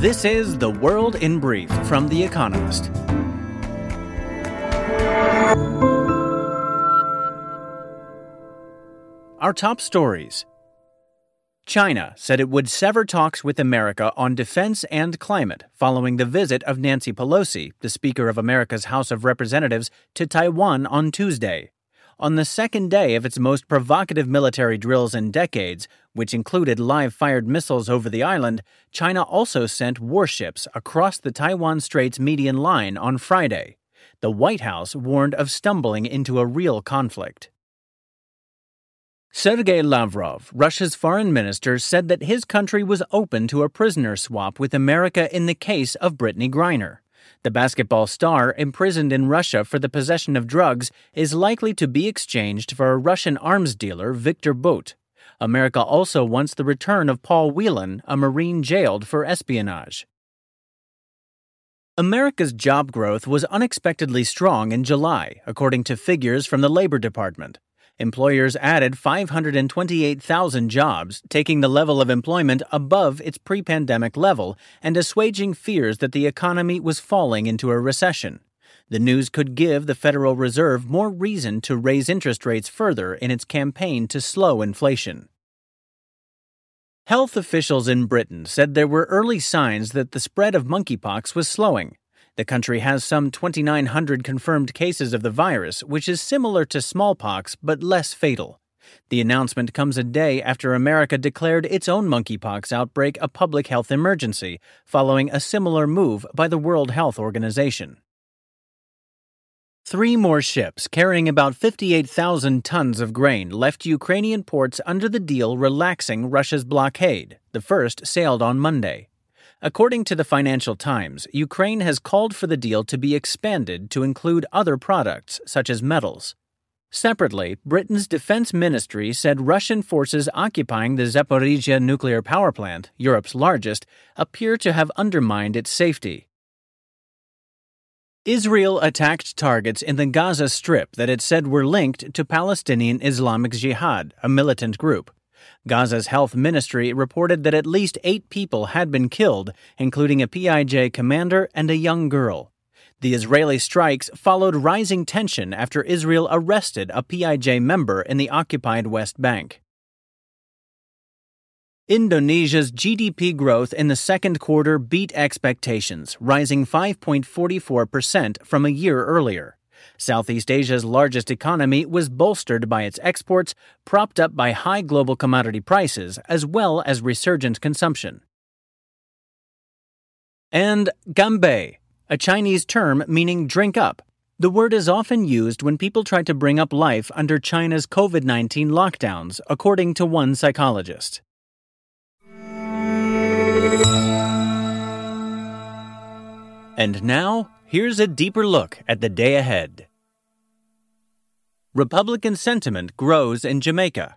This is The World in Brief from The Economist. Our top stories China said it would sever talks with America on defense and climate following the visit of Nancy Pelosi, the Speaker of America's House of Representatives, to Taiwan on Tuesday. On the second day of its most provocative military drills in decades, which included live fired missiles over the island, China also sent warships across the Taiwan Straits median line on Friday. The White House warned of stumbling into a real conflict. Sergei Lavrov, Russia's foreign minister, said that his country was open to a prisoner swap with America in the case of Brittney Griner. The basketball star, imprisoned in Russia for the possession of drugs, is likely to be exchanged for a Russian arms dealer, Victor Bout. America also wants the return of Paul Whelan, a Marine jailed for espionage. America's job growth was unexpectedly strong in July, according to figures from the Labor Department. Employers added 528,000 jobs, taking the level of employment above its pre pandemic level and assuaging fears that the economy was falling into a recession. The news could give the Federal Reserve more reason to raise interest rates further in its campaign to slow inflation. Health officials in Britain said there were early signs that the spread of monkeypox was slowing. The country has some 2,900 confirmed cases of the virus, which is similar to smallpox but less fatal. The announcement comes a day after America declared its own monkeypox outbreak a public health emergency, following a similar move by the World Health Organization. Three more ships carrying about 58,000 tons of grain left Ukrainian ports under the deal relaxing Russia's blockade. The first sailed on Monday. According to the Financial Times, Ukraine has called for the deal to be expanded to include other products, such as metals. Separately, Britain's defense ministry said Russian forces occupying the Zaporizhia nuclear power plant, Europe's largest, appear to have undermined its safety. Israel attacked targets in the Gaza Strip that it said were linked to Palestinian Islamic Jihad, a militant group. Gaza's health ministry reported that at least eight people had been killed, including a PIJ commander and a young girl. The Israeli strikes followed rising tension after Israel arrested a PIJ member in the occupied West Bank. Indonesia's GDP growth in the second quarter beat expectations, rising 5.44% from a year earlier. Southeast Asia's largest economy was bolstered by its exports, propped up by high global commodity prices, as well as resurgent consumption. And ganbei, a Chinese term meaning drink up. The word is often used when people try to bring up life under China's COVID 19 lockdowns, according to one psychologist. And now, Here's a deeper look at the day ahead. Republican sentiment grows in Jamaica.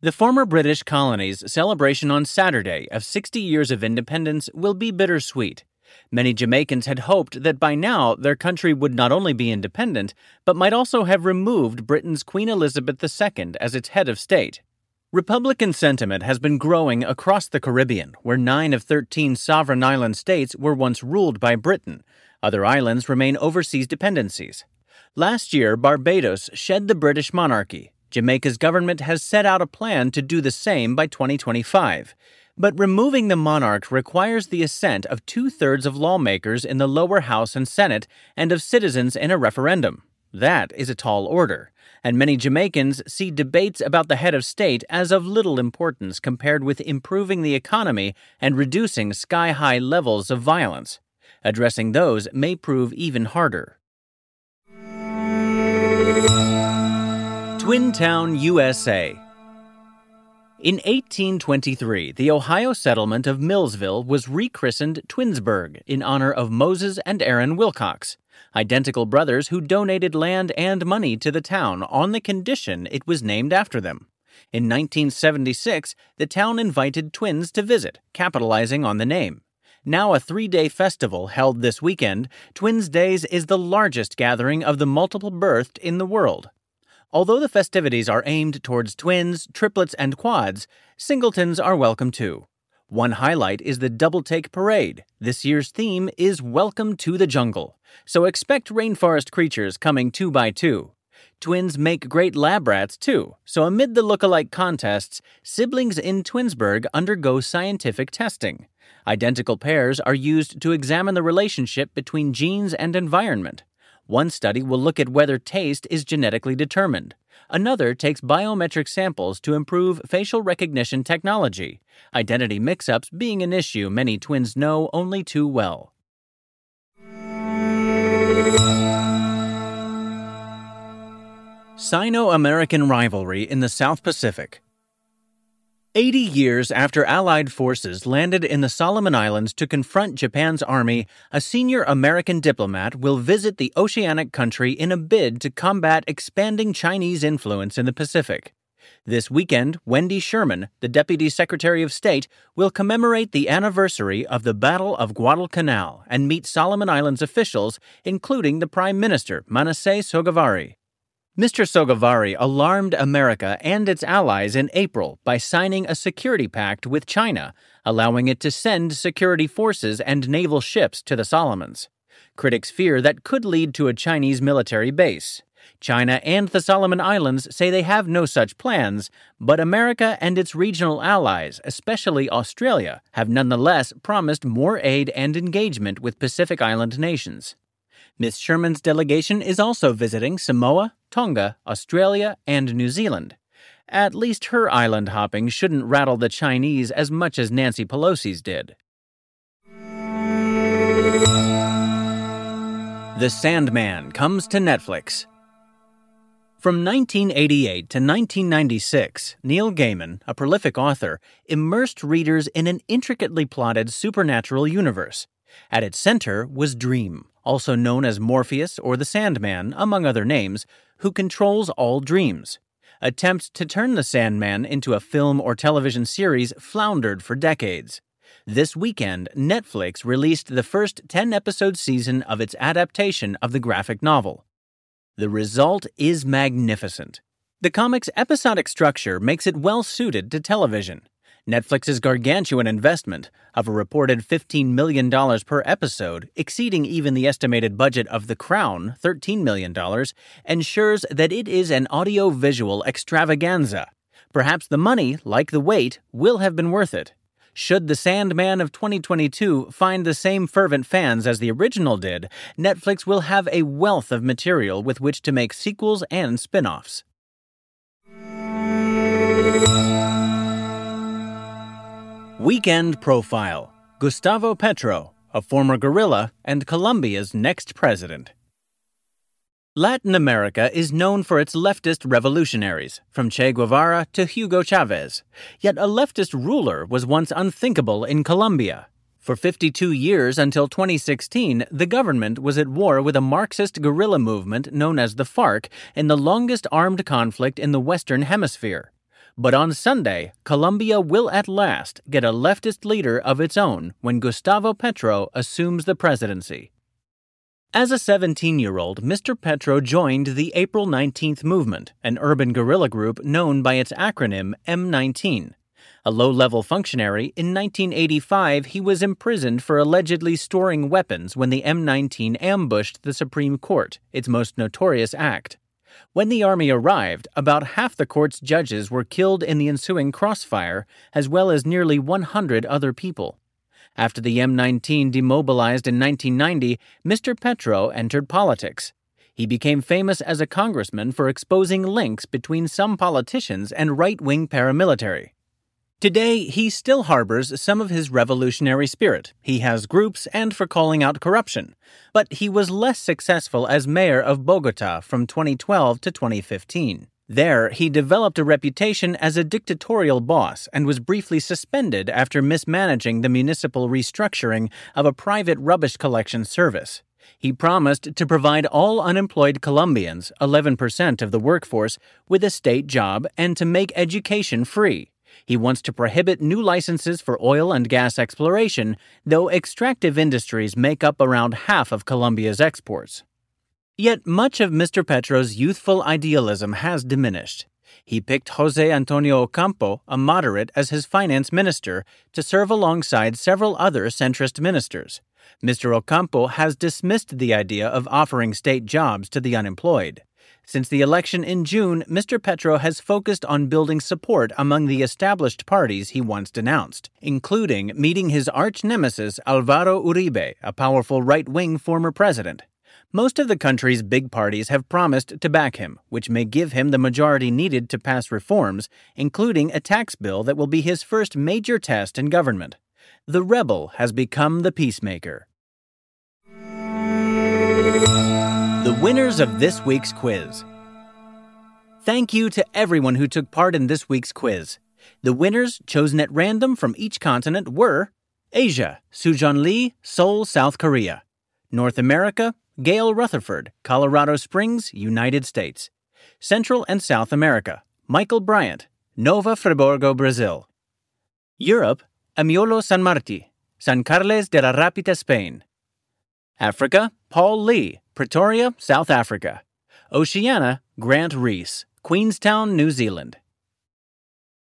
The former British colony's celebration on Saturday of 60 years of independence will be bittersweet. Many Jamaicans had hoped that by now their country would not only be independent, but might also have removed Britain's Queen Elizabeth II as its head of state. Republican sentiment has been growing across the Caribbean, where 9 of 13 sovereign island states were once ruled by Britain. Other islands remain overseas dependencies. Last year, Barbados shed the British monarchy. Jamaica's government has set out a plan to do the same by 2025. But removing the monarch requires the assent of two thirds of lawmakers in the lower house and Senate and of citizens in a referendum. That is a tall order and many Jamaicans see debates about the head of state as of little importance compared with improving the economy and reducing sky high levels of violence. Addressing those may prove even harder. Twin Town, USA. In 1823, the Ohio settlement of Millsville was rechristened Twinsburg in honor of Moses and Aaron Wilcox identical brothers who donated land and money to the town on the condition it was named after them. In 1976, the town invited twins to visit, capitalizing on the name. Now a three day festival held this weekend, Twins Days is the largest gathering of the multiple birthed in the world. Although the festivities are aimed towards twins, triplets, and quads, singletons are welcome too. One highlight is the Double Take Parade. This year's theme is Welcome to the Jungle, so expect rainforest creatures coming two by two. Twins make great lab rats too, so amid the look-alike contests, siblings in Twinsburg undergo scientific testing. Identical pairs are used to examine the relationship between genes and environment. One study will look at whether taste is genetically determined. Another takes biometric samples to improve facial recognition technology, identity mix ups being an issue many twins know only too well. Sino American rivalry in the South Pacific. 80 years after Allied forces landed in the Solomon Islands to confront Japan's army, a senior American diplomat will visit the oceanic country in a bid to combat expanding Chinese influence in the Pacific. This weekend, Wendy Sherman, the Deputy Secretary of State, will commemorate the anniversary of the Battle of Guadalcanal and meet Solomon Islands officials, including the Prime Minister, Manasseh Sogavare. Mr. Sogavare alarmed America and its allies in April by signing a security pact with China, allowing it to send security forces and naval ships to the Solomons. Critics fear that could lead to a Chinese military base. China and the Solomon Islands say they have no such plans, but America and its regional allies, especially Australia, have nonetheless promised more aid and engagement with Pacific Island nations. Miss Sherman's delegation is also visiting Samoa, Tonga, Australia, and New Zealand. At least her island hopping shouldn't rattle the Chinese as much as Nancy Pelosi's did. The Sandman comes to Netflix. From 1988 to 1996, Neil Gaiman, a prolific author, immersed readers in an intricately plotted supernatural universe. At its center was Dream, also known as Morpheus or the Sandman, among other names, who controls all dreams. Attempts to turn the Sandman into a film or television series floundered for decades. This weekend, Netflix released the first 10 episode season of its adaptation of the graphic novel. The result is magnificent. The comic's episodic structure makes it well suited to television. Netflix's gargantuan investment of a reported $15 million per episode, exceeding even the estimated budget of The Crown, $13 million, ensures that it is an audio-visual extravaganza. Perhaps the money, like the wait, will have been worth it. Should The Sandman of 2022 find the same fervent fans as the original did, Netflix will have a wealth of material with which to make sequels and spin offs. Weekend Profile Gustavo Petro, a former guerrilla and Colombia's next president. Latin America is known for its leftist revolutionaries, from Che Guevara to Hugo Chavez. Yet a leftist ruler was once unthinkable in Colombia. For 52 years until 2016, the government was at war with a Marxist guerrilla movement known as the FARC in the longest armed conflict in the Western Hemisphere. But on Sunday, Colombia will at last get a leftist leader of its own when Gustavo Petro assumes the presidency. As a 17 year old, Mr. Petro joined the April 19th movement, an urban guerrilla group known by its acronym M19. A low level functionary, in 1985 he was imprisoned for allegedly storing weapons when the M19 ambushed the Supreme Court, its most notorious act. When the army arrived, about half the court's judges were killed in the ensuing crossfire, as well as nearly 100 other people. After the M19 demobilized in 1990, Mr. Petro entered politics. He became famous as a congressman for exposing links between some politicians and right wing paramilitary. Today, he still harbors some of his revolutionary spirit. He has groups and for calling out corruption. But he was less successful as mayor of Bogota from 2012 to 2015. There, he developed a reputation as a dictatorial boss and was briefly suspended after mismanaging the municipal restructuring of a private rubbish collection service. He promised to provide all unemployed Colombians, 11% of the workforce, with a state job and to make education free. He wants to prohibit new licenses for oil and gas exploration, though extractive industries make up around half of Colombia's exports. Yet much of Mr. Petro's youthful idealism has diminished. He picked Jose Antonio Ocampo, a moderate, as his finance minister to serve alongside several other centrist ministers. Mr. Ocampo has dismissed the idea of offering state jobs to the unemployed. Since the election in June, Mr. Petro has focused on building support among the established parties he once denounced, including meeting his arch nemesis Alvaro Uribe, a powerful right wing former president. Most of the country's big parties have promised to back him, which may give him the majority needed to pass reforms, including a tax bill that will be his first major test in government. The rebel has become the peacemaker. Winners of this week's quiz. Thank you to everyone who took part in this week's quiz. The winners, chosen at random from each continent, were Asia, Sujon Lee, Seoul, South Korea. North America, Gail Rutherford, Colorado Springs, United States. Central and South America, Michael Bryant, Nova Friburgo, Brazil. Europe, Amiolo San Marti, San Carles de la Rapita, Spain. Africa, Paul Lee, Pretoria, South Africa. Oceania, Grant Reese, Queenstown, New Zealand.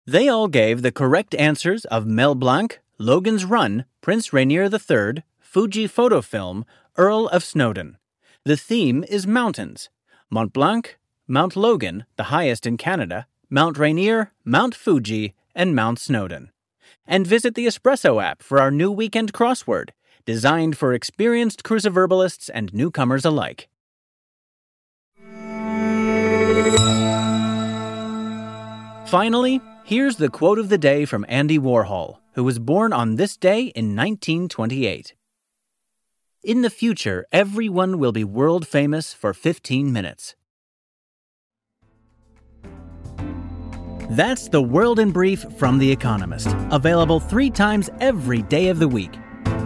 They all gave the correct answers of Mel Blanc, Logan's Run, Prince Rainier III, Fuji Photo Film, Earl of Snowdon. The theme is mountains Mont Blanc, Mount Logan, the highest in Canada, Mount Rainier, Mount Fuji, and Mount Snowdon. And visit the Espresso app for our new weekend crossword designed for experienced cruciverbalists and newcomers alike. Finally, here's the quote of the day from Andy Warhol, who was born on this day in 1928. In the future, everyone will be world famous for 15 minutes. That's the World in Brief from The Economist, available three times every day of the week.